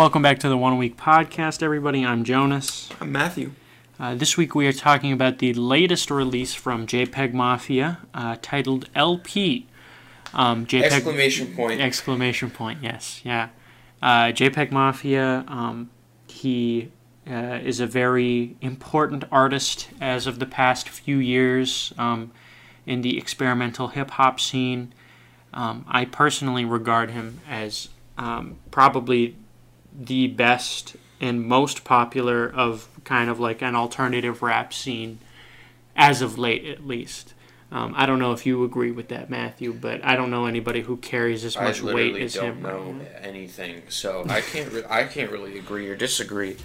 welcome back to the One Week Podcast, everybody. I'm Jonas. I'm Matthew. Uh, this week we are talking about the latest release from JPEG Mafia, uh, titled LP. Um, JPEG Exclamation point. exclamation point. Yes, yeah. Uh, JPEG Mafia. Um, he uh, is a very important artist as of the past few years um, in the experimental hip hop scene. Um, I personally regard him as um, probably the best and most popular of kind of like an alternative rap scene as of late, at least. Um, I don't know if you agree with that, Matthew, but I don't know anybody who carries as much weight as literally as don't him. know anything, so I can't. Re- I can't really agree or disagree.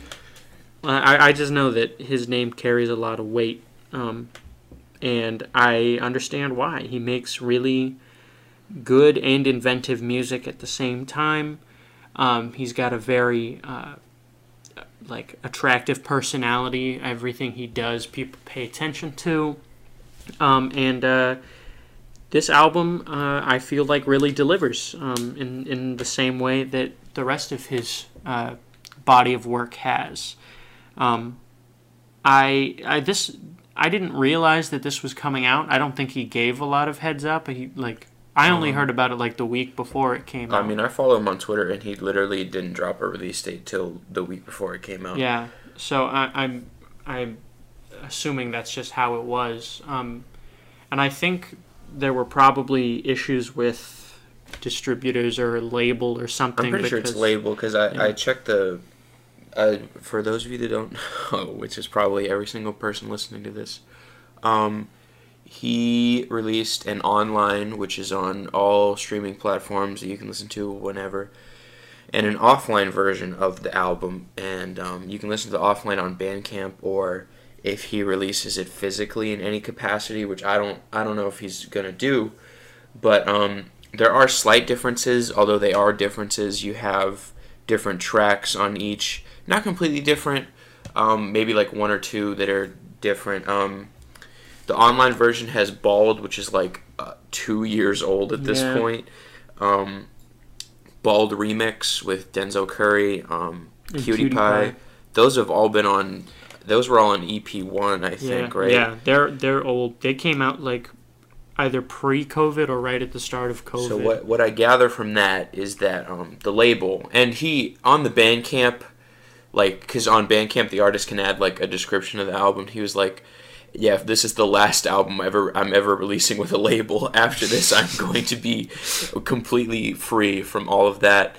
I, I just know that his name carries a lot of weight, um, and I understand why. He makes really good and inventive music at the same time. Um, he's got a very uh, like attractive personality. Everything he does, people pay attention to, um, and uh, this album uh, I feel like really delivers um, in in the same way that the rest of his uh, body of work has. Um, I, I this I didn't realize that this was coming out. I don't think he gave a lot of heads up. He like I only Um, heard about it like the week before it came I out. I mean, I follow him on Twitter, and he literally didn't drop a release date till the week before it came out. yeah, so I, I'm I'm assuming that's just how it was. Um, and I think there were probably issues with distributors or a label or something. I'm pretty sure it's because- label because I, yeah. I checked the. Uh, for those of you that don't know, which is probably every single person listening to this, um, he released an online, which is on all streaming platforms that you can listen to whenever, and an offline version of the album. And um, you can listen to the offline on Bandcamp, or if he releases it physically in any capacity, which I don't, I don't know if he's gonna do, but um, there are slight differences. Although they are differences, you have different tracks on each, not completely different. Um, maybe like one or two that are different. Um, the online version has Bald, which is like uh, two years old at this Yeah. point. Um, Bald remix with Denzel Curry, um, Cutie, Cutie Pie. Pie. Those have all been on. Those were all on EP one, I Yeah, think, right? yeah, they're they're old. They came out like either pre-COVID or right at the start of COVID. So what what I gather from that is that um, the label and he on the Bandcamp, like because on Bandcamp the artist can add like a description of the album. He was like, "Yeah, if this is the last album ever I'm ever releasing with a label. After this, I'm going to be completely free from all of that."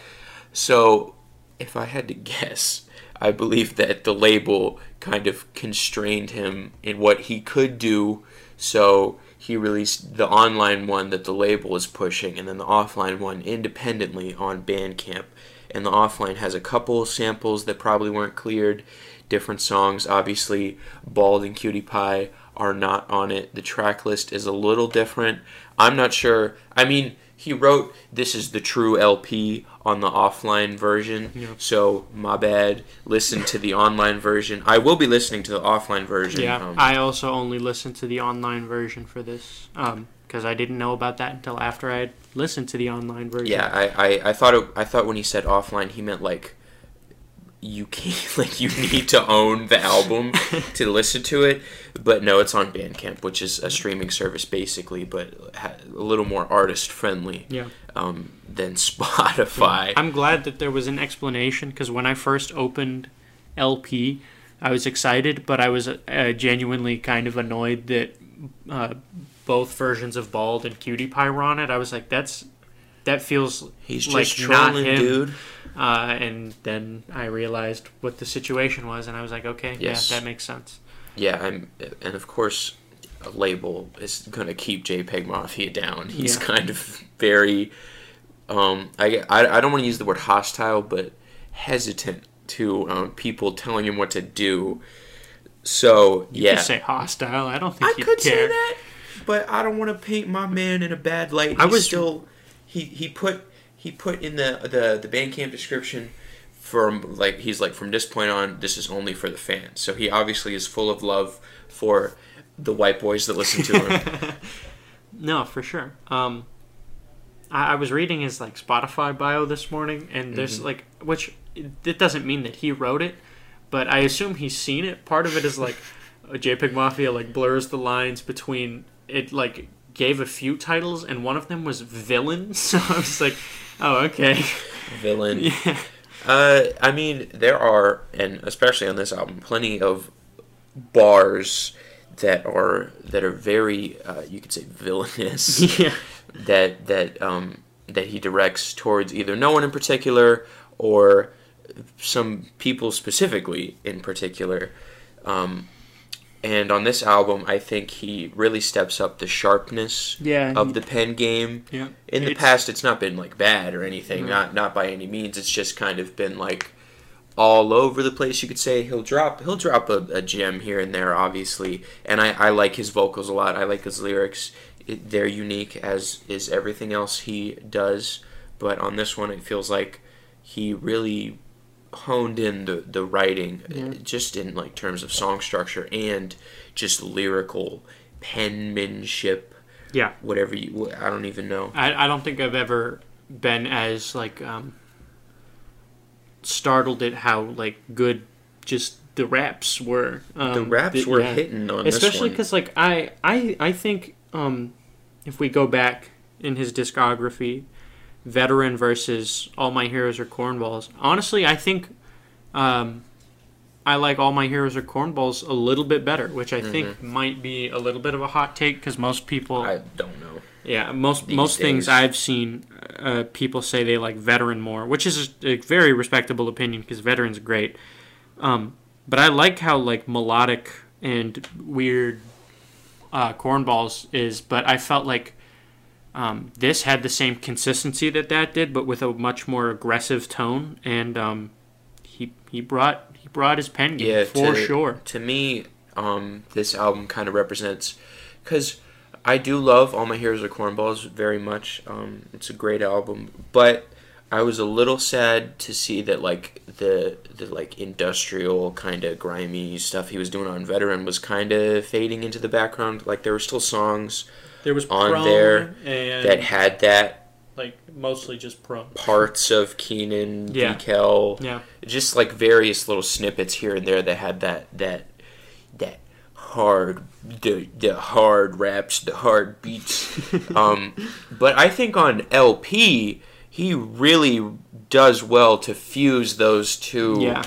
So, if I had to guess, I believe that the label kind of constrained him in what he could do. So he released the online one that the label is pushing, and then the offline one independently on Bandcamp. And the offline has a couple samples that probably weren't cleared, different songs. Obviously, Bald and Cutie Pie are not on it. The track list is a little different. I'm not sure. I mean, he wrote this is the true LP on the offline version. Yeah. So my bad. Listen to the online version. I will be listening to the offline version. Yeah, um, I also only listened to the online version for this because I didn't know about that until after I had listened to the online version. yeah. I, I, I thought it, I thought when he said offline, he meant like you can't like you need to own the album to listen to it. But no, it's on Bandcamp, which is a streaming service basically, but ha- a little more artist friendly Yeah. um, than Spotify. I'm glad that there was an explanation because when I first opened LP, I was excited, but I was uh, genuinely kind of annoyed that uh, both versions of Bald and Cutie Pie were on it. I was like, that's that feels He's like just not trolling, him. dude. Uh, and then I realized what the situation was, and I was like, okay, Yes. yeah, that makes sense. Yeah, I'm, and of course, a label is gonna keep JPEG Mafia down. He's Yeah. kind of very, um, I, I, I don't want to use the word hostile, but hesitant to um, people telling him what to do. So You yeah, could say hostile. I don't think I could care. say that, but I don't want to paint my man in a bad light. I He's was- still he he put he put in the the the Bandcamp description from like he's like from this point on this is only for the fans. So he obviously is full of love for the white boys that listen to him. No, for sure. Um, I, I was reading his like Spotify bio this morning, and there's Mhm. like which it, it doesn't mean that he wrote it, but I assume he's seen it. Part of it is like JPEG Mafia like blurs the lines between it like gave a few titles and one of them was villain. So I was like, oh okay, Villain. yeah, Uh, I mean, there are, and especially on this album, plenty of bars that are that are very, uh, you could say, villainous. yeah, that that um, that he directs towards either no one in particular or some people specifically in particular. Um, and on this album, I think he really steps up the sharpness yeah. of the pen game. yeah. In the It's- past, it's not been like bad or anything, not not by any means. It's just kind of been like all over the place. You could say he'll drop he'll drop a, a gem here and there, obviously. And I, I like his vocals a lot. I like his lyrics. It, they're unique as is everything else he does. But on this one, it feels like he really honed in the the writing, Yeah. just in like terms of song structure and just lyrical penmanship. Yeah. Whatever you, I don't even know. I, I don't think I've ever been as like um, startled at how like good just the raps were. Um, the raps th- were yeah. hitting on especially because like I I I think um, if we go back in his discography, veteran versus all my heroes are cornballs. Honestly, I think um, I like all my heroes are cornballs a little bit better, which I think might be a little bit of a hot take because most people Mm-hmm. I don't know. yeah, most These most things. I've seen, uh, people say they like veteran more, which is a, a very respectable opinion because veterans are great. Um, but I like how like melodic and weird uh, cornballs is, but I felt like um, this had the same consistency that that did, but with a much more aggressive tone, and um, he he brought he brought his pen game Yeah, for to- sure. To me, um, this album kind of represents because I do love All My Heroes Are Cornballs very much. Um, it's a great album, but I was a little sad to see that like the the like industrial kind of grimy stuff he was doing on Veteran was kind of fading into the background. Like there were still songs There was on there and that had that like mostly just prone. parts of Kenan, Yeah. Decal, Yeah. just like various little snippets here and there that had that that that hard the the hard raps, the hard beats. um, but I think on LP he really does well to fuse those two Yeah.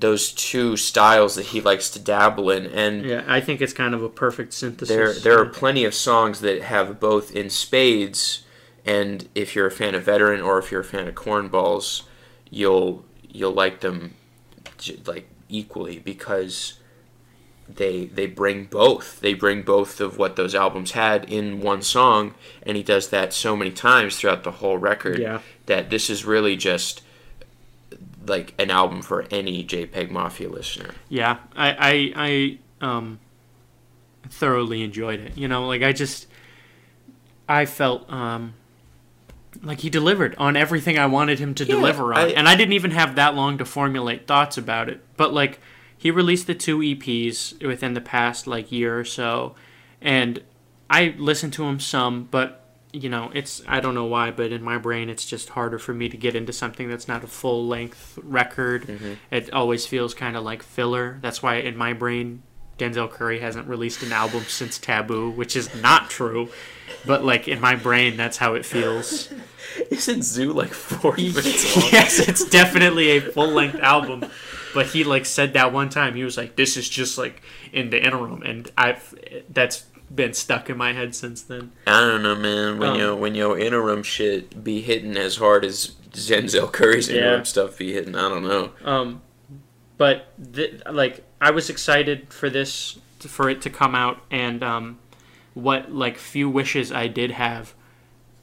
Those two styles that he likes to dabble in and Yeah, I think it's kind of a perfect synthesis. there there are plenty of songs that have both in spades and if you're a fan of veteran or if you're a fan of cornballs you'll you'll like them like equally because they they bring both they bring both of what those albums had in one song and he does that so many times throughout the whole record Yeah. that this is really just like an album for any JPEG Mafia listener. Yeah, I, I, I um, thoroughly enjoyed it. You know, like I just, I felt um, like he delivered on everything I wanted him to Yeah, deliver on, I- and I didn't even have that long to formulate thoughts about it. But like, he released the two EPs within the past like year or so, and I listened to him some, but you know, it's I don't know why, but in my brain, it's just harder for me to get into something that's not a full length record. Mm-hmm. It always feels kind of like filler. That's why in my brain, Denzel Curry hasn't released an album since Taboo, which is not true. But like in my brain, that's how it feels. Isn't ZUU like 40 minutes long? yes, it's definitely a full length album. But he like said that one time. He was like, "This is just like in the interim," and I've that's been stuck in my head since then. I don't know, man. When Um, your when your interim shit be hitting as hard as Denzel Curry's interim stuff be hitting, I don't know. Um, but th- like I was excited for this for it to come out, and um, what like few wishes I did have,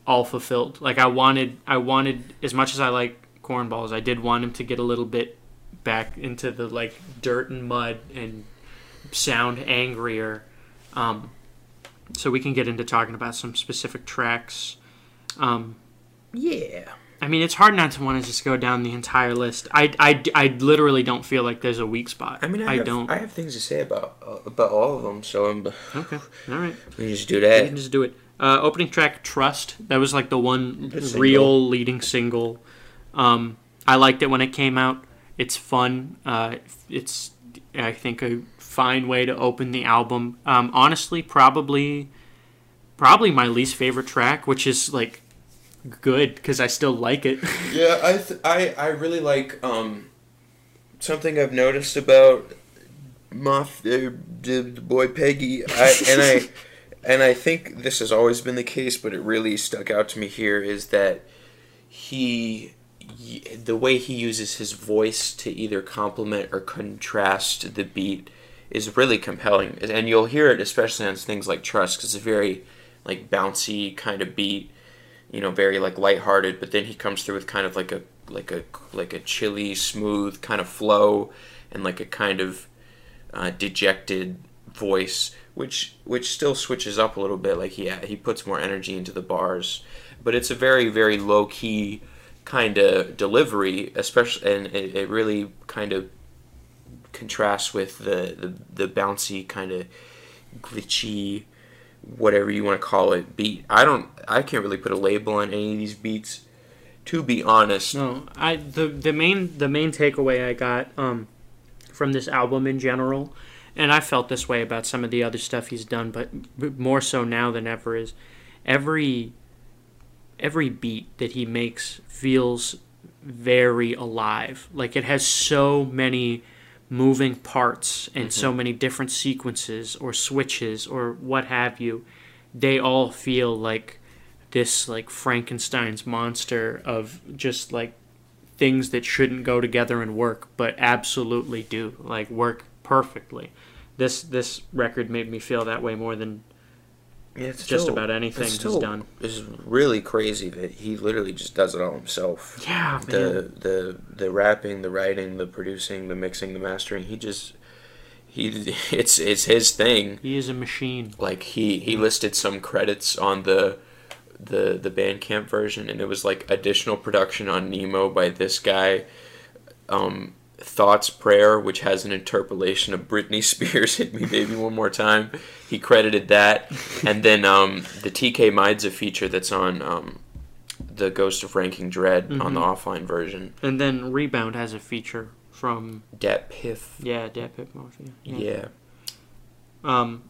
all fulfilled. Like I wanted, I wanted as much as I like cornballs, I did want him to get a little bit back into the like dirt and mud and sound angrier. Um, so we can get into talking about some specific tracks. Um, Yeah. I mean, it's hard not to want to just go down the entire list. I, I, I literally don't feel like there's a weak spot. I mean, I, have, don't. I have things to say about uh, about all of them, so I'm, okay, all right. we can just do that. We can just do it. Uh, opening track, "Trust." That was like the one The single. real leading single. Um, I liked it when it came out. It's fun. Uh, it's I think a fine way to open the album. Um, honestly, probably probably my least favorite track, which is like good because I still like it. Yeah, I th- I I really like um something I've noticed about my f- uh, boy Peggy. I, and I and I think this has always been the case, but it really stuck out to me here is that he the way he uses his voice to either complement or contrast the beat is really compelling, and you'll hear it especially on things like Trust, because it's a very like bouncy kind of beat you know, very like lighthearted, but then he comes through with kind of like a like a like a chilly, smooth kind of flow, and like a kind of uh, dejected voice, which which still switches up a little bit. Like he he puts more energy into the bars, but it's a very very low key kind of delivery, especially, and it, it really kind of contrasts with the the, the bouncy kind of glitchy whatever you want to call it beat. I don't I can't really put a label on any of these beats to be honest. No, I the the main the main takeaway I got um, from this album in general, and I felt this way about some of the other stuff he's done, but more so now than ever is every every beat that he makes feels very alive. Like it has so many moving parts and so mm-hmm. many different sequences or switches or what have you. They all feel like this like Frankenstein's monster of just like things that shouldn't go together and work, but absolutely do like work perfectly. This this record made me feel that way more than Yeah, it's just still- about anything it's he's done. It's really crazy that he literally just does it all himself. Yeah, The the the rapping, the writing, the producing, the mixing, the mastering. He just he it's it's his thing. He is a machine. Like he he listed some credits on the the the Bandcamp version, and it was like additional production on Nemo by this guy. Um, Thot's Prayer, which has an interpolation of Britney Spears "Hit Me Baby One More Time." He credited that, and then um, the TK Midza feature that's on um, the Ghost of Ranking Dread on the offline version. And then Rebound has a feature from Dat Piff, yeah, Dat Pip Mafia. yeah. Um,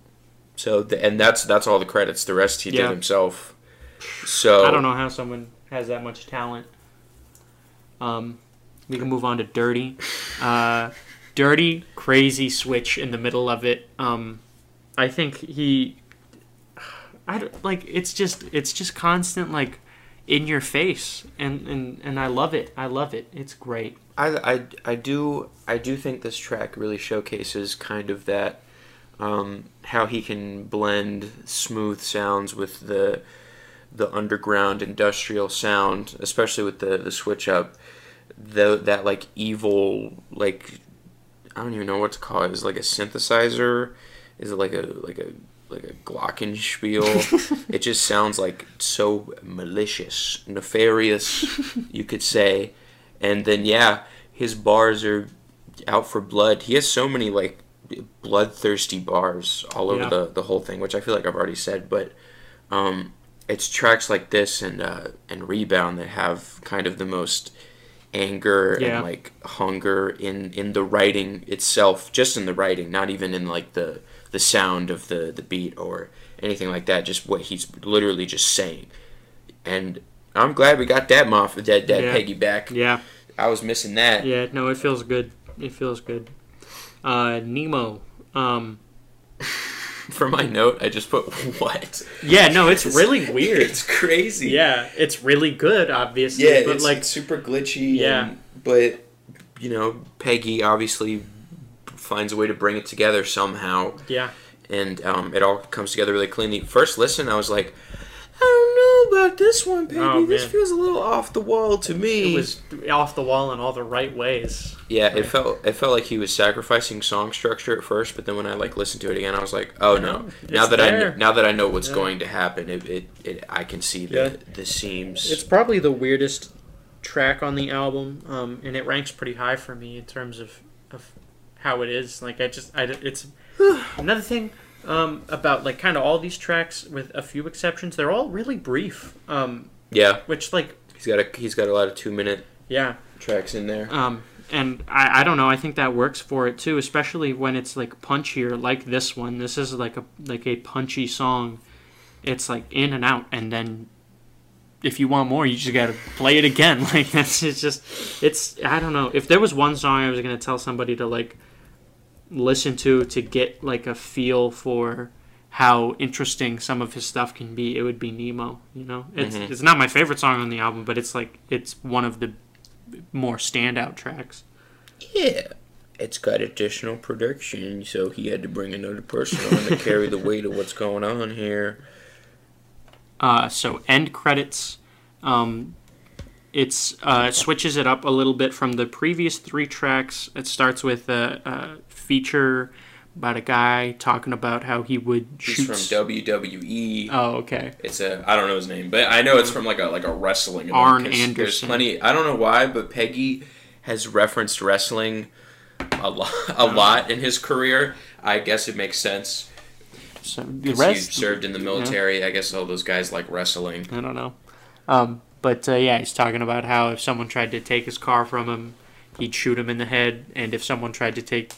So the, and that's that's all the credits. The rest he Yeah. did himself. So I don't know how someone has that much talent. Um, we can move on to Dirty. Uh, dirty, crazy switch in the middle of it. Um, I think he, I don't- like it's just it's just constant like in your face, and and and I love it. I love it. It's great. I, I, I do I do think this track really showcases kind of that um, how he can blend smooth sounds with the the underground industrial sound, especially with the, the switch up. The that like evil like I don't even know what to call it. Is it like a synthesizer? Is it like a like a like a glockenspiel? it just sounds like so malicious, nefarious, you could say. And then yeah, his bars are out for blood. He has so many like bloodthirsty bars all over Yeah. the the whole thing, which I feel like I've already said, but um, it's tracks like this and uh, and rebound that have kind of the most anger Yeah. and like hunger in in the writing itself just in the writing not even in like the the sound of the the beat or anything like that just what he's literally just saying and i'm glad we got that moff that that Yeah. peggy back Yeah, i was missing that yeah. No, it feels good. It feels good. Uh, Nemo. Um, for my note i just put what yeah, no, it's really weird. it's crazy Yeah, it's really good, obviously. yeah but it's like, like super glitchy Yeah. and- but you know peggy obviously finds a way to bring it together somehow yeah, and um, it all comes together really cleanly. First listen, I was like, I don't know about this one, baby. Oh, this feels a little off the wall to me. it was off the wall in all the right ways. yeah, it felt it felt like he was sacrificing song structure at first, but then when I like listened to it again, I was like, oh no. It's Now that I there. kn- now that I know what's Yeah. going to happen, it, it, it I can see the Yeah. the seams. It's probably the weirdest track on the album, um, and it ranks pretty high for me in terms of, of how it is. Like I just, I, it's another thing um, about like kind of all these tracks, with a few exceptions, they're all really brief. Um, yeah, which like he's got a he's got a lot of two minute. yeah, tracks in there. Um, and I, I don't know. I think that works for it too, especially when it's like punchier, like this one. This is like a like a punchy song. It's like in and out, and then if you want more, you just gotta play it again. Like that's it's just it's I don't know. If there was one song I was gonna tell somebody to like listen to to get like a feel for how interesting some of his stuff can be, it would be Nemo. You know, it's Mhm. it's not my favorite song on the album, but it's like it's one of the more standout tracks. Yeah. It's got additional production, so he had to bring another person on to carry the weight of what's going on here. Uh, so end credits. Um, it's uh, it switches it up a little bit from the previous three tracks. It starts with a, a feature about a guy talking about how he would shoot. He's from WWE. oh, okay. It's a I don't know his name, but I know it's from like a like a wrestling. event, Arn 'cause There's Anderson. plenty. I don't know why, but Peggy has referenced wrestling a lot, a lot in his career. I guess it makes sense. So the rest. he served in the military. I guess all those guys like wrestling. I don't know. Um, but uh, yeah, he's talking about how if someone tried to take his car from him, he'd shoot him in the head, and if someone tried to take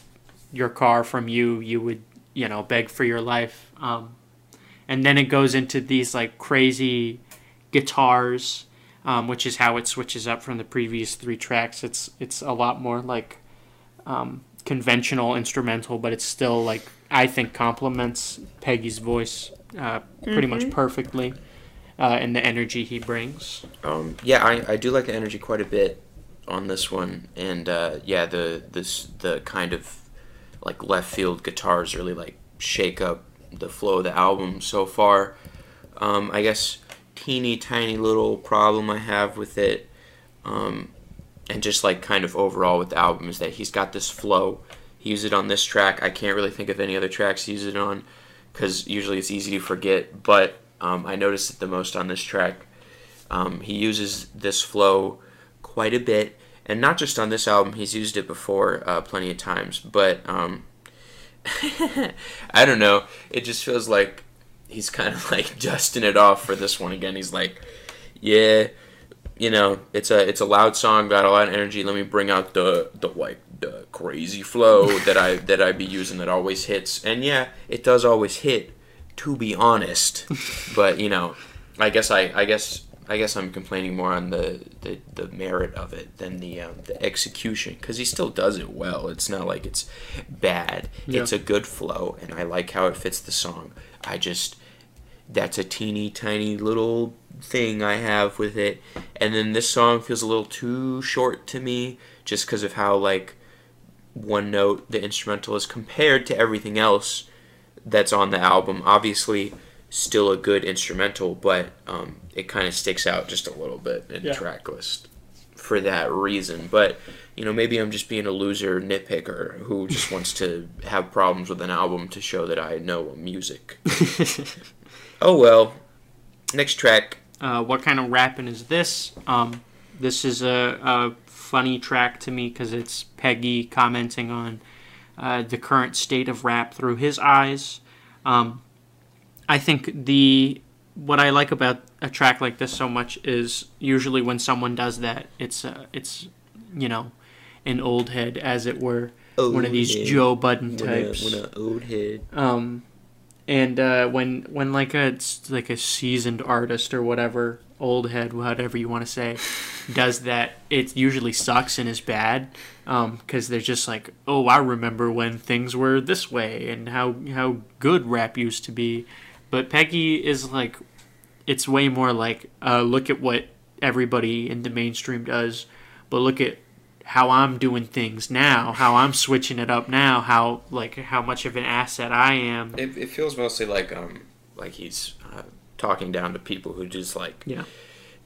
your car from you, you would, you know, beg for your life. Um, and then it goes into these like crazy guitars, um, which is how it switches up from the previous three tracks. It's it's a lot more like um, conventional instrumental, but it's still like I think complements Peggy's voice uh, pretty much perfectly, uh, and the energy he brings. Um, yeah, I, I do like the energy quite a bit on this one, and uh, yeah, the this the kind of like left field guitars really like shake up the flow of the album so far. Um, I guess teeny tiny little problem I have with it, um, and just like kind of overall with the album is that he's got this flow. He used it on this track. I can't really think of any other tracks he used it on because usually it's easy to forget. But um, I noticed it the most on this track. Um, he uses this flow quite a bit, and not just on this album. He's used it before uh, plenty of times, but um, I don't know. It just feels like he's kind of like dusting it off for this one again. He's like, yeah, you know, it's a it's a loud song, got a lot of energy. Let me bring out the the like the crazy flow that I that I be using that always hits. And yeah, it does always hit, to be honest. but you know, I guess I I guess I guess I'm complaining more on the the, the merit of it than the um, the execution because he still does it well. It's not like it's bad. Yeah. It's a good flow, and I like how it fits the song. I just that's a teeny tiny little thing I have with it. And then this song feels a little too short to me just because of how like one note the instrumental is compared to everything else that's on the album. Obviously, still a good instrumental, but um, it kind of sticks out just a little bit in Yeah. the track list for that reason. But you know, maybe I'm just being a loser nitpicker who just wants to have problems with an album to show that I know music. Oh well. Next track. Uh, what kind of rapping is this? Um, this is a, a funny track to me because it's Peggy commenting on uh, the current state of rap through his eyes. Um, I think the what I like about a track like this so much is usually when someone does that, it's uh, it's you know an old head as it were, one of these head. Joe Budden types. when a old head. Um, and uh, when when like a like a seasoned artist or whatever, old head, whatever you want to say, does that, it usually sucks and is bad. Because they're just like, oh, I remember when things were this way and how how good rap used to be. But Peggy is like, it's way more like, uh, look at what everybody in the mainstream does, but look at how I'm doing things now, how I'm switching it up now, how like how much of an asset I am. It, it feels mostly like um like he's uh, talking down to people who just like Yeah.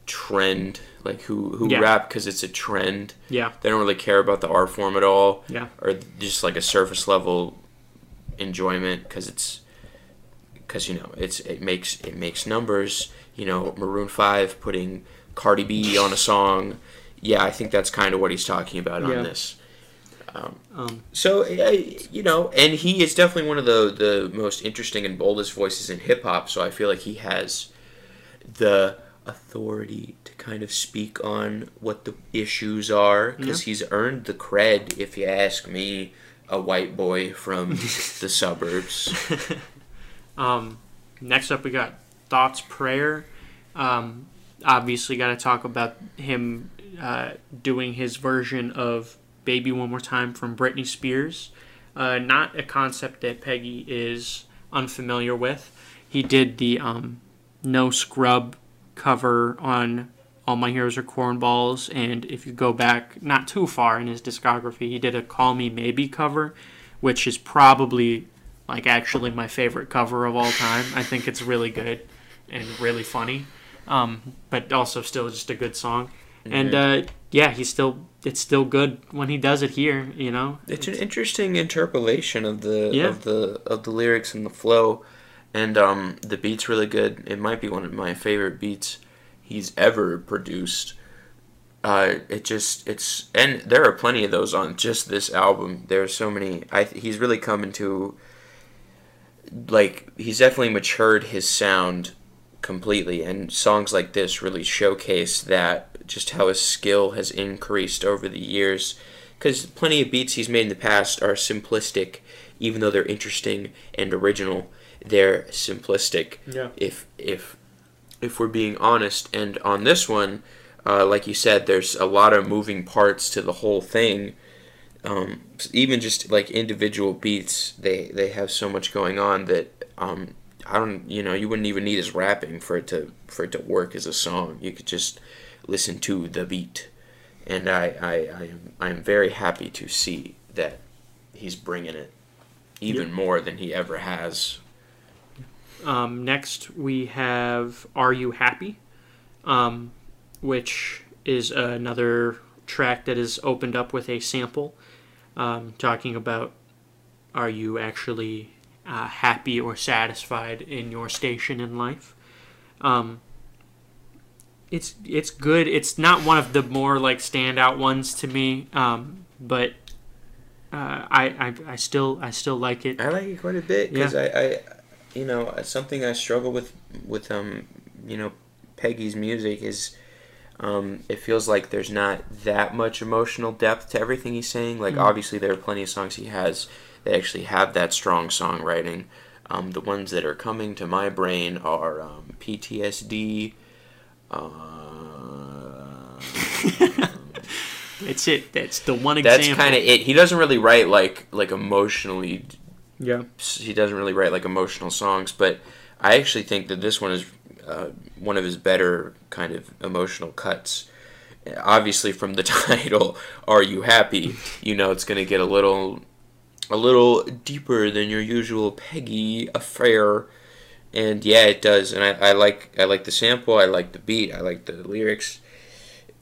trend like who who Yeah. rap because it's a trend. Yeah. They don't really care about the art form at all. Yeah. Or just like a surface level enjoyment because it's because you know it's it makes it makes numbers. You know, Maroon Five putting Cardi B on a song. Yeah, I think that's kind of what he's talking about Yeah. on this. Um, So uh, you know, and he is definitely one of the the most interesting and boldest voices in hip hop. So I feel like he has the authority to kind of speak on what the issues are because he's earned the cred, if you ask me, a white boy from the suburbs. Um, next up, we got Thot's Prayer. Um, obviously, got to talk about him uh, doing his version of Baby One More Time from Britney Spears. Uh, not a concept that Peggy is unfamiliar with. He did the um, No Scrub cover on All My Heroes Are Cornballs, and if you go back not too far in his discography, he did a Call Me Maybe cover, which is probably like actually my favorite cover of all time. I think it's really good and really funny, um, but also still just a good song. And uh, yeah, he's still it's still good when he does it here. You know, It's an interesting interpolation of the Yeah. of the of the lyrics and the flow, and um, the beat's really good. It might be one of my favorite beats he's ever produced. Uh, it just it's and there are plenty of those on just this album. There are so many. I he's really come into like he's definitely matured his sound completely, and songs like this really showcase that just how his skill has increased over the years. Because plenty of beats he's made in the past are simplistic, even though they're interesting and original. They're simplistic. Yeah. If if if we're being honest, and on this one, uh, like you said, there's a lot of moving parts to the whole thing. Um, even just like individual beats, they they have so much going on that um, I don't, you know, you wouldn't even need his rapping for it to for it to work as a song. You could just listen to the beat, and I I, I am I am very happy to see that he's bringing it even more than he ever has. Um, next, we have Are You Happy? Um, which is another track that is opened up with a sample um, talking about are you actually uh, happy or satisfied in your station in life? Um, it's it's good. It's not one of the more like standout ones to me, um, but uh, I, I I still I still like it. I like it quite a bit because I, I, you know, something I struggle with with um, you know, Peggy's music is, um, it feels like there's not that much emotional depth to everything he's saying. Like Mm. obviously there are plenty of songs he has that actually have that strong songwriting. Um, the ones that are coming to my brain are um, PTSD. Uh, It's it. That's the one example. that's kind of it. He doesn't really write like like emotionally yeah. he doesn't really write like emotional songs, but I actually think that this one is uh, one of his better kind of emotional cuts. Obviously, from the title, "Are You Happy?" you know it's going to get a little, a little deeper than your usual Peggy affair, and yeah, it does. And I, I like I like the sample, I like the beat, I like the lyrics.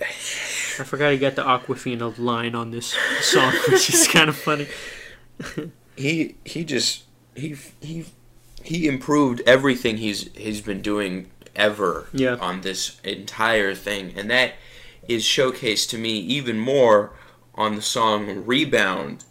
I forgot he got the Aquafina line on this song, which is kind of funny. he he just he he he improved everything he's he's been doing ever Yeah. on this entire thing and that is showcased to me even more on the song Rebound.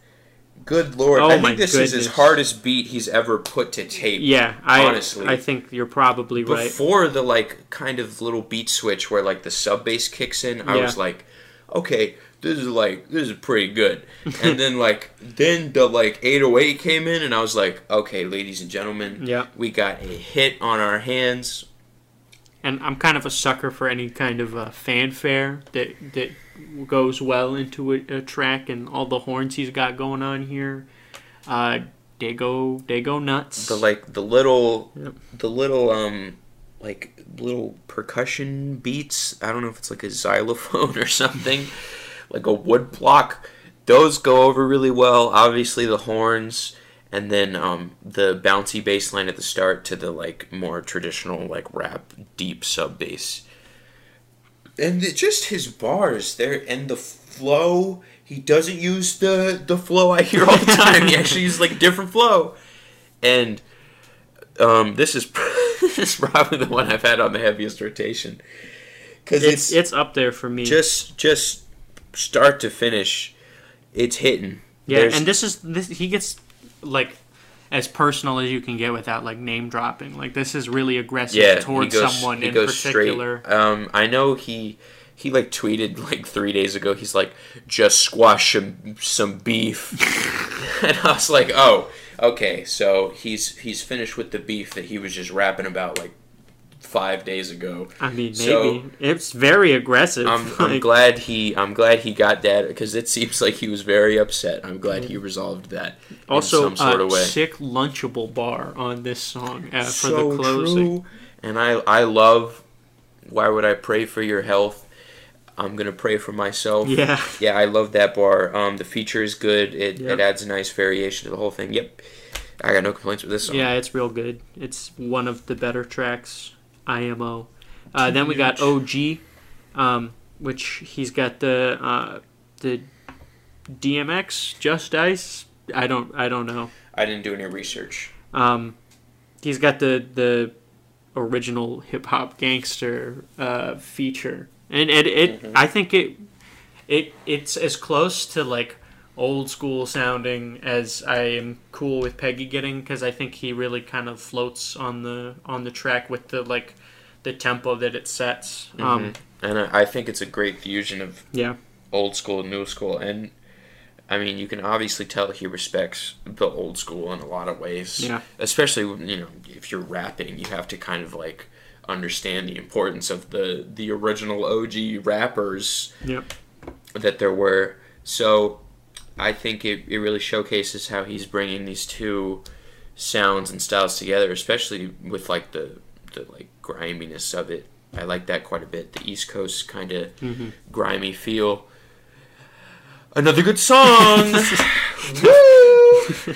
Good lord, Oh I think this is his hardest beat he's ever put to tape. Yeah, I Honestly. I think you're probably right. Before the like kind of little beat switch where like the sub bass kicks in, I Yeah. was like, okay, this is like this is pretty good. and then like then the like 808 came in and I was like, okay, ladies and gentlemen, Yeah. we got a hit on our hands. And I'm kind of a sucker for any kind of uh, fanfare that that goes well into a, a track, and all the horns he's got going on here. Uh, they go they go nuts. The like the little Yep. the little um like little percussion beats. I don't know if it's like a xylophone or something, like a wood block. Those go over really well. Obviously the horns and then um the bouncy bass line at the start to the like more traditional like rap deep sub bass. And it, just his bars there and the flow. He doesn't use the the flow I hear all the time. he actually uses like a different flow. And um, this is this is probably the one I've had on the heaviest rotation because it's it's, it's up there for me. just just start to finish, it's hitting. yeah, There's- and this is this he gets like as personal as you can get without like name dropping. Like this is really aggressive Yeah, towards goes, someone in particular. straight. Um, I know he he like tweeted like three days ago. He's like, just squash some some beef, and I was like, oh, okay. So he's he's finished with the beef that he was just rapping about like five days ago. I mean, maybe So- it's very aggressive. I'm, I'm glad he I'm glad he got that because it seems like he was very upset. I'm glad he resolved that also, in some sort uh, of way. sick lunchable bar on this song uh, for so the closing. true. And I I love. Why would I pray for your health? I'm gonna pray for myself. Yeah, Yeah, I love that bar. Um, the feature is good. It Yep. it adds a nice variation to the whole thing. Yep, I got no complaints with this song. yeah, it's real good. It's one of the better tracks. IMO. Uh, then we got OG, um, which he's got the uh, the DMX Just Ice. I don't I don't know. I didn't do any research. Um, he's got the the original hip hop gangster uh, feature, and it, it Mhm. I think it it it's as close to like old school sounding as I am cool with Peggy getting because I think he really kind of floats on the on the track with the like the tempo that it sets. Um, Mhm. And I, I think it's a great fusion of yeah, old school, new school, and I mean you can obviously tell he respects the old school in a lot of ways. yeah, especially you know if you're rapping you have to kind of like understand the importance of the the original OG rappers Yep. that there were so I think it, it really showcases how he's bringing these two sounds and styles together especially with like the the like griminess of it. I like that quite a bit the east coast kind of hmm grimy feel. Another good song!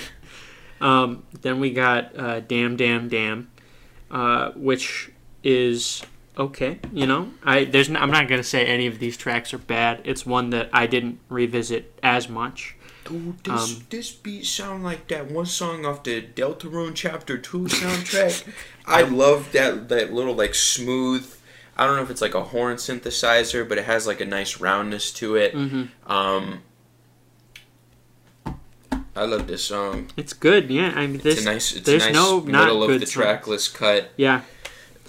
Um, then we got uh, Damn Damn Damn, uh, which is okay. You know, I there's n- I'm not gonna say any of these tracks are bad. It's one that I didn't revisit as much. Dude, this Um, this beat sound like that one song off the Deltarune Chapter Two soundtrack. I love that that little like smooth. I don't know if it's like a horn synthesizer, but it has like a nice roundness to it. Mm-hmm. Um, I love this song. It's good. Yeah, I mean It's this. a nice, it's there's a nice no not of good the track list cut. Yeah,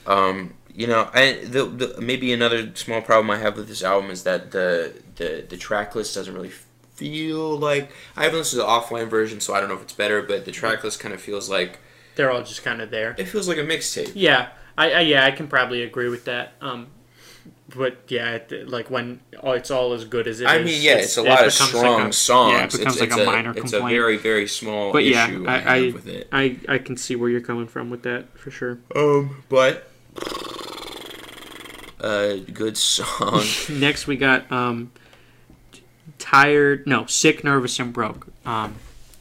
Um, you know, I the, the maybe another small problem I have with this album is that the the the track list doesn't really feel like I haven't listened to the offline version, so I don't know if it's better. But the track list kind of feels like they're all just kind of there. it feels like a mixtape. Yeah, I, I yeah I can probably agree with that. Um, but yeah, it, like when oh, it's all as good as it is. I mean, yeah, it's, a lot of strong like a- songs. Yeah, it becomes it's, like it's a minor It's a very very small But yeah, issue I- I, have I- with it. I I can see where you're coming from with that for sure. Um, but a good song. Next, we got um, tired. No, sick, nervous, and broke. Um,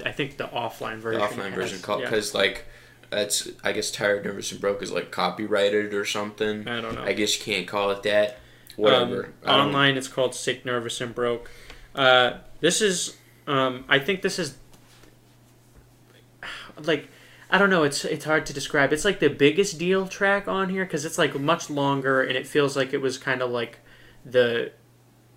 I think the offline the version. offline has- version called yeah. because like that's I guess tired, nervous, and broke is like copyrighted or something. I don't know. I guess you can't call it that. Whatever. Um, online, it's called Sick, Nervous, and Broke. Uh, this is, um, I think this is, like, I don't know. It's it's hard to describe. It's like the biggest deal track on here because it's like much longer and it feels like it was kind of like the,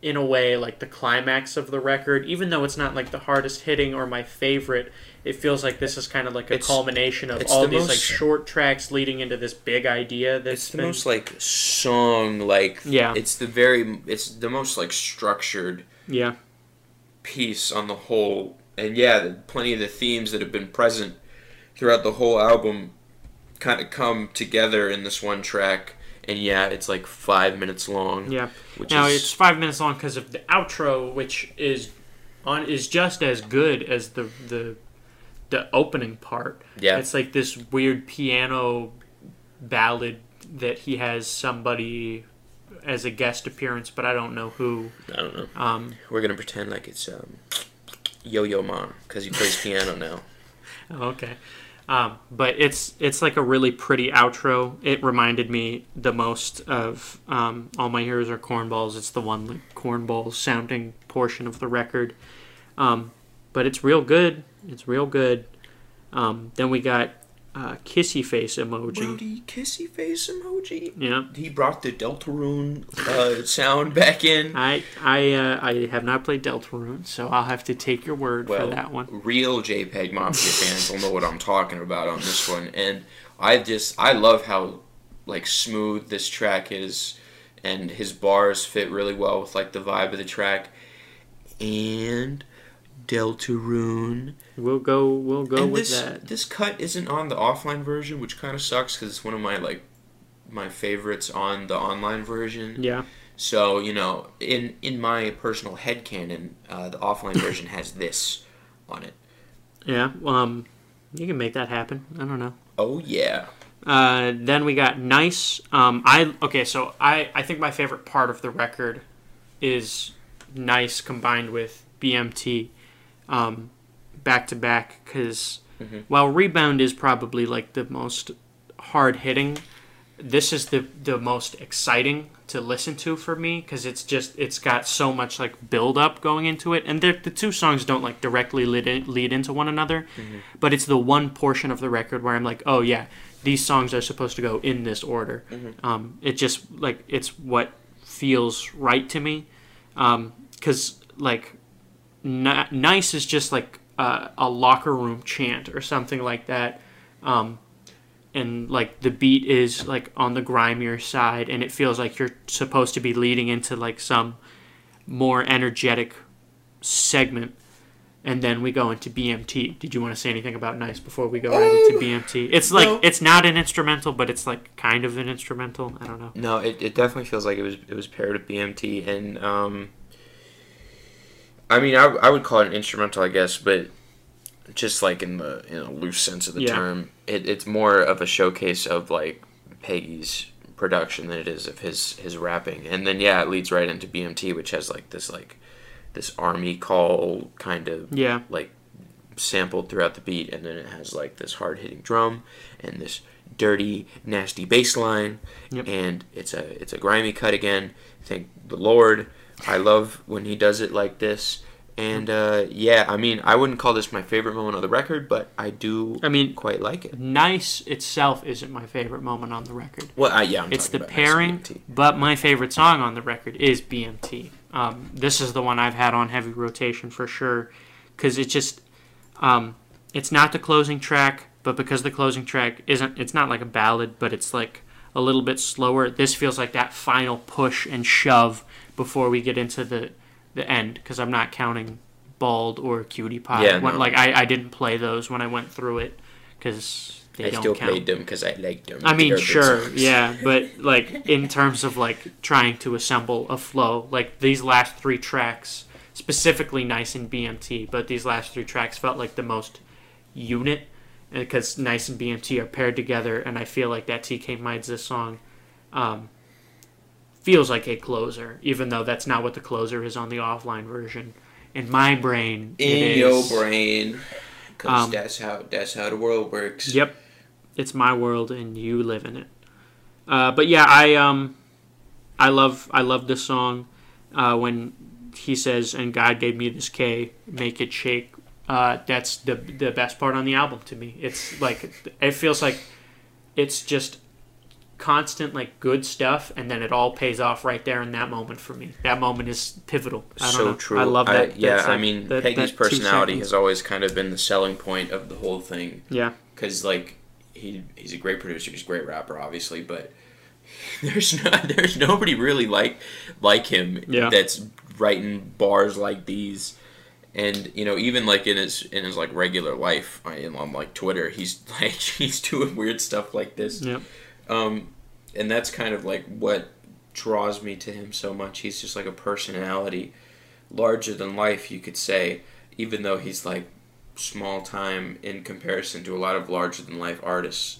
in a way, like the climax of the record. Even though it's not like the hardest hitting or my favorite, it feels like this is kind of like a It's- culmination of all the these like short tracks leading into this big idea that's it's the been. most like song like Yeah. It's the very it's the most like structured yeah. piece on the whole. And yeah, plenty of the themes that have been present throughout the whole album kind of come together in this one track. And yeah, it's like five minutes long. Yeah. Which Now is, it's five minutes long because of the outro, which is on is just as good as the the the opening part. yeah, It's like this weird piano ballad that he has somebody as a guest appearance, but I don't know who. I don't know. Um, We're gonna pretend like it's um, Yo Yo Ma because he plays piano now. okay. Um, but it's it's like a really pretty outro. It reminded me the most of um, "All My Heroes Are Cornballs." It's the one like cornballs sounding portion of the record. Um, but it's real good. It's real good. Um, then we got uh, kissy face emoji. Brody kissy face emoji. Yeah. He brought the Deltarune uh, sound back in. I I uh, I have not played Deltarune, so I'll have to take your word Well, for that one. real JPEG Mafia fans will know what I'm talking about on this one, and I just I love how like smooth this track is, and his bars fit really well with like the vibe of the track, and Deltarune. We'll go. We'll go and with this that. this cut isn't on the offline version, which kind of sucks because it's one of my like my favorites on the online version. Yeah. So you know, in in my personal headcanon, uh, the offline version has this on it. Yeah. Um, you can make that happen. I don't know. Oh yeah. Uh, then we got nice. Um, I okay. So I I think my favorite part of the record is nice combined with BMT, um, back to back. Because Mhm. while rebound is probably like the most hard hitting, this is the the most exciting to listen to for me because it's just it's got so much like build up going into it and the two songs don't like directly lead, in, lead into one another but it's the one portion of the record where i'm like oh yeah these songs are supposed to go in this order um, it just like it's what feels right to me because like Ni- nice is just like uh, a locker room chant or something like that um, and like the beat is like on the grimier side and it feels like you're supposed to be leading into like some more energetic segment and then we go into BMT. Did you want to say anything about Nice before we go right into BMT? It's like no. it's not an instrumental, but it's like kind of an instrumental. I don't know. No, it, it definitely feels like it was it was paired with BMT, and um, I mean, I, I would call it an instrumental, I guess, but just like in the in a loose sense of the Yeah. term, it, it's more of a showcase of like Peggy's production than it is of his his rapping, and then yeah, it leads right into BMT, which has like this like this army call kind of Yeah. like sampled throughout the beat, and then it has like this hard hitting drum and this dirty, nasty bass line, Yep. and it's a it's a grimy cut again. Thank the Lord. I love when he does it like this. And uh, yeah, I mean, I wouldn't call this my favorite moment on the record, but I do I mean, quite like it. Nice itself isn't my favorite moment on the record. Well, uh, yeah, I'm it's the Nice pairing, and but my favorite song on the record is BMT. Um, this is the one I've had on heavy rotation for sure, because it just, um, it's not the closing track, but because the closing track isn't, it's not like a ballad, but it's like a little bit slower. This feels like that final push and shove before we get into the the end, because I'm not counting Bald or Cutie Pie. Yeah, When- no. Like I, I didn't play those when I went through it, because they I don't still count. played them because I liked them. I mean, sure, yeah, but like in terms of like trying to assemble a flow, like these last three tracks, specifically Nice in BMT, but these last three tracks felt like the most unit because Nice and BMT are paired together, and I feel like that Tkay Maidza this song um, feels like a closer, even though that's not what the closer is on the offline version. In my brain, In your is- brain, because Um, that's how that's how the world works. Yep, it's my world and you live in it. Uh, but yeah, I um, I love I love this song uh, when he says, "And God gave me this K, make it shake." Uh, that's the the best part on the album to me. It's like it feels like it's just constant like good stuff, and then it all pays off right there in that moment for me. That moment is pivotal. I don't so know. true. I love that. yeah, that's, I mean, that- Peggy's that personality has always kind of been the selling point of the whole thing. Yeah. because like he he's a great producer, he's a great rapper, obviously, but there's no, there's nobody really like like him Yeah. that's writing bars like these. And you know, even like in his in his like regular life, I- on like Twitter, he's like he's doing weird stuff like this. Yep. Um, and that's kind of like what draws me to him so much. He's just like a personality, larger than life, you could say, even though he's like small time in comparison to a lot of larger than life artists.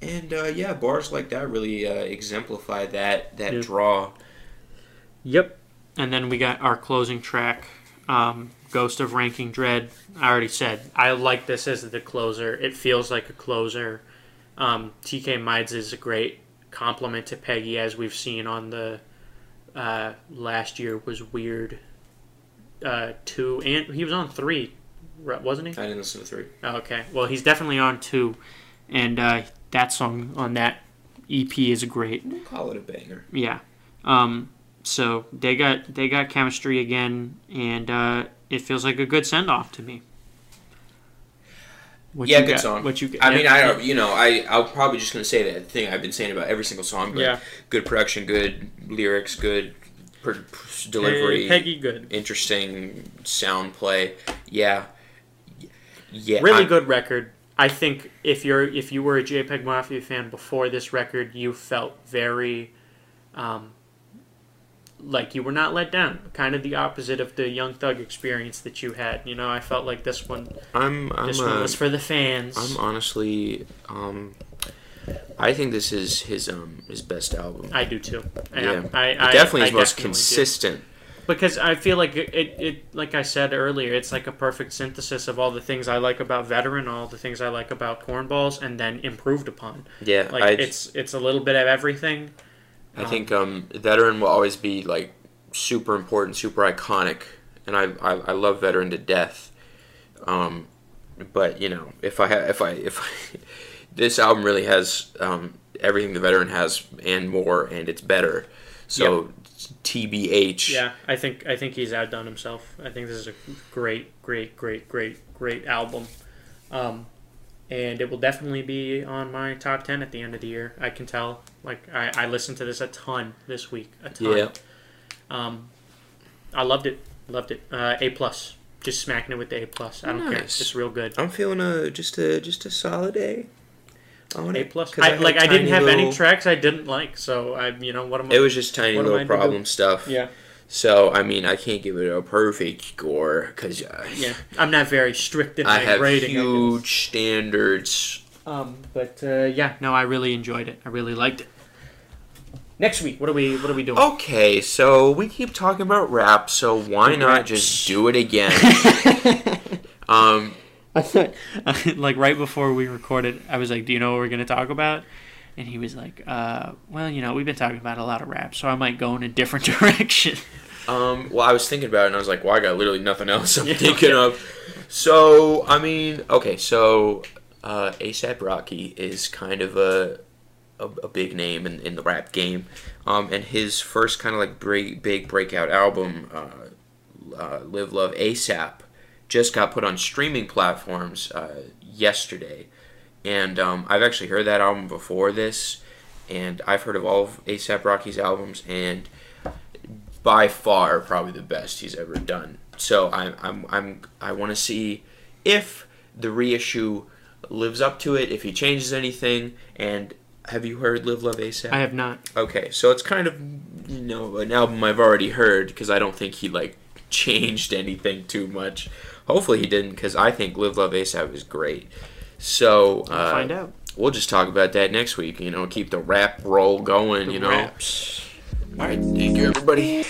And uh, yeah, bars like that really uh, exemplify that that Yeah. draw. Yep. And then we got our closing track, um, Ghost of Ranking Dread. I already said I like this as the closer. It feels like a closer. Um, Tkay Maidza is a great compliment to Peggy, as we've seen on the uh, last year was weird. Uh, two and he was on three, wasn't he? I didn't listen to three. Oh, okay. Well, he's definitely on two. and uh, that song on that EP is great. We'll call it a banger. Yeah. Um, so they got they got chemistry again, and uh, it feels like a good send off to me. What yeah, you good got- song. What you? got- I mean, I don't. You know, I I'm probably just gonna say that thing I've been saying about every single song. But Yeah. good production, good lyrics, good per, per- delivery, Peggy, good. interesting sound play. Yeah, yeah. Really I'm- good record. I think if you're if you were a JPEG Mafia fan before this record, you felt very, um, like you were not let down. Kind of the opposite of the Young Thug experience that you had. You know, I felt like this one I'm I'm this uh, one was for the fans. I'm honestly um. I think this is his um his best album. I do too. I, yeah, I, it I, definitely I is most definitely do. consistent. because I feel like it, it, it, like I said earlier, it's like a perfect synthesis of all the things I like about Veteran, all the things I like about Cornballs, and then improved upon. Yeah, Like I it's it's a little bit of everything. I think um veteran will always be like super important, super iconic, and I I, I love veteran to death. Um, but you know if I ha- if I if I, this album really has um everything the veteran has and more, and it's better. So TBH. Yeah, I think I think he's outdone himself. I think this is a great, great, great, great, great album, um, and it will definitely be on my top ten at the end of the year. I can tell. Like I, I listened to this a ton this week. A ton. Yeah. Um, I loved it. Loved it. Uh, a plus. Just smacking it with the A plus. I don't care. Nice. It's real good. I'm feeling a just a just a solid A. A plus. 'cause I, like I didn't have any tracks I didn't like, so I you know what am I? It was just tiny I little problem stuff. yeah So I mean, I can't give it a perfect score because uh, yeah. I'm not very strict in I my have rating. I huge standards. Um, but uh, yeah, no, I really enjoyed it. I really liked it. Next week, what are we what are we doing? Okay, so we keep talking about rap, so why The not just do it again? um, I thought, like right before we recorded, I was like, "Do you know what we're gonna talk about?" And he was like, uh, "Well, you know, we've been talking about a lot of rap, so I might go in a different direction." um, well, I was thinking about it, and I was like, well, I got literally nothing else I'm Yeah, thinking okay. of. So, I mean, okay, so uh, ASAP Rocky is kind of a a, a big name in, in the rap game, um, and his first kind of like break, big breakout album, uh, uh, "Live Love ASAP," just got put on streaming platforms uh, yesterday, and um, I've actually heard that album before this, and I've heard of all of ASAP Rocky's albums, and by far probably the best he's ever done. So I'm I'm, I'm I want to see if the reissue lives up to it, if he changes anything, and have you heard Live Love ASAP? I have not. Okay, so it's kind of you know an album I've already heard because I don't think he like changed anything too much. Hopefully he didn't because I think Live Love ASAP is great. So uh, find out. We'll just talk about that next week. You know, keep the rap roll going. The you know. Raps. All right, thank you everybody.